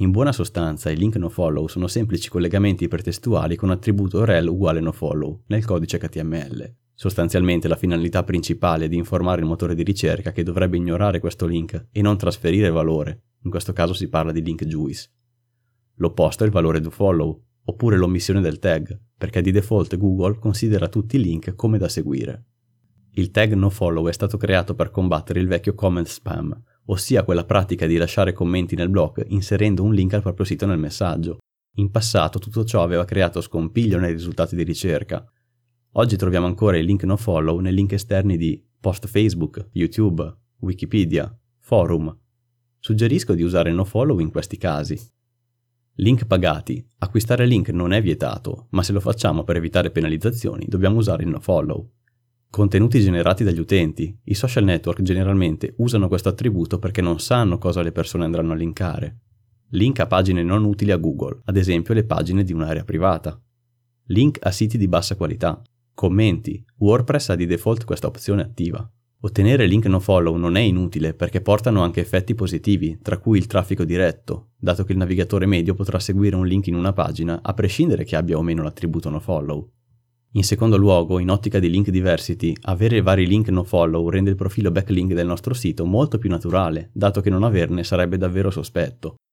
In buona sostanza, i link nofollow sono semplici collegamenti ipertestuali con attributo rel uguale nofollow nel codice HTML. Sostanzialmente la finalità principale è di informare il motore di ricerca che dovrebbe ignorare questo link e non trasferire valore, in questo caso si parla di link juice. L'opposto è il valore dofollow, oppure l'omissione del tag, perché di default Google considera tutti i link come da seguire. Il tag nofollow è stato creato per combattere il vecchio comment spam, ossia quella pratica di lasciare commenti nel blog inserendo un link al proprio sito nel messaggio. In passato tutto ciò aveva creato scompiglio nei risultati di ricerca. Oggi troviamo ancora i link nofollow nei link esterni di post Facebook, YouTube, Wikipedia, forum. Suggerisco di usare nofollow in questi casi. Link pagati. Acquistare link non è vietato, ma se lo facciamo per evitare penalizzazioni dobbiamo usare il nofollow. Contenuti generati dagli utenti. I social network generalmente usano questo attributo perché non sanno cosa le persone andranno a linkare. Link a pagine non utili a Google, ad esempio le pagine di un'area privata. Link a siti di bassa qualità. Commenti. WordPress ha di default questa opzione attiva. Ottenere link nofollow non è inutile perché portano anche effetti positivi, tra cui il traffico diretto, dato che il navigatore medio potrà seguire un link in una pagina a prescindere che abbia o meno l'attributo nofollow. In secondo luogo, in ottica di link diversity, avere vari link nofollow rende il profilo backlink del nostro sito molto più naturale, dato che non averne sarebbe davvero sospetto.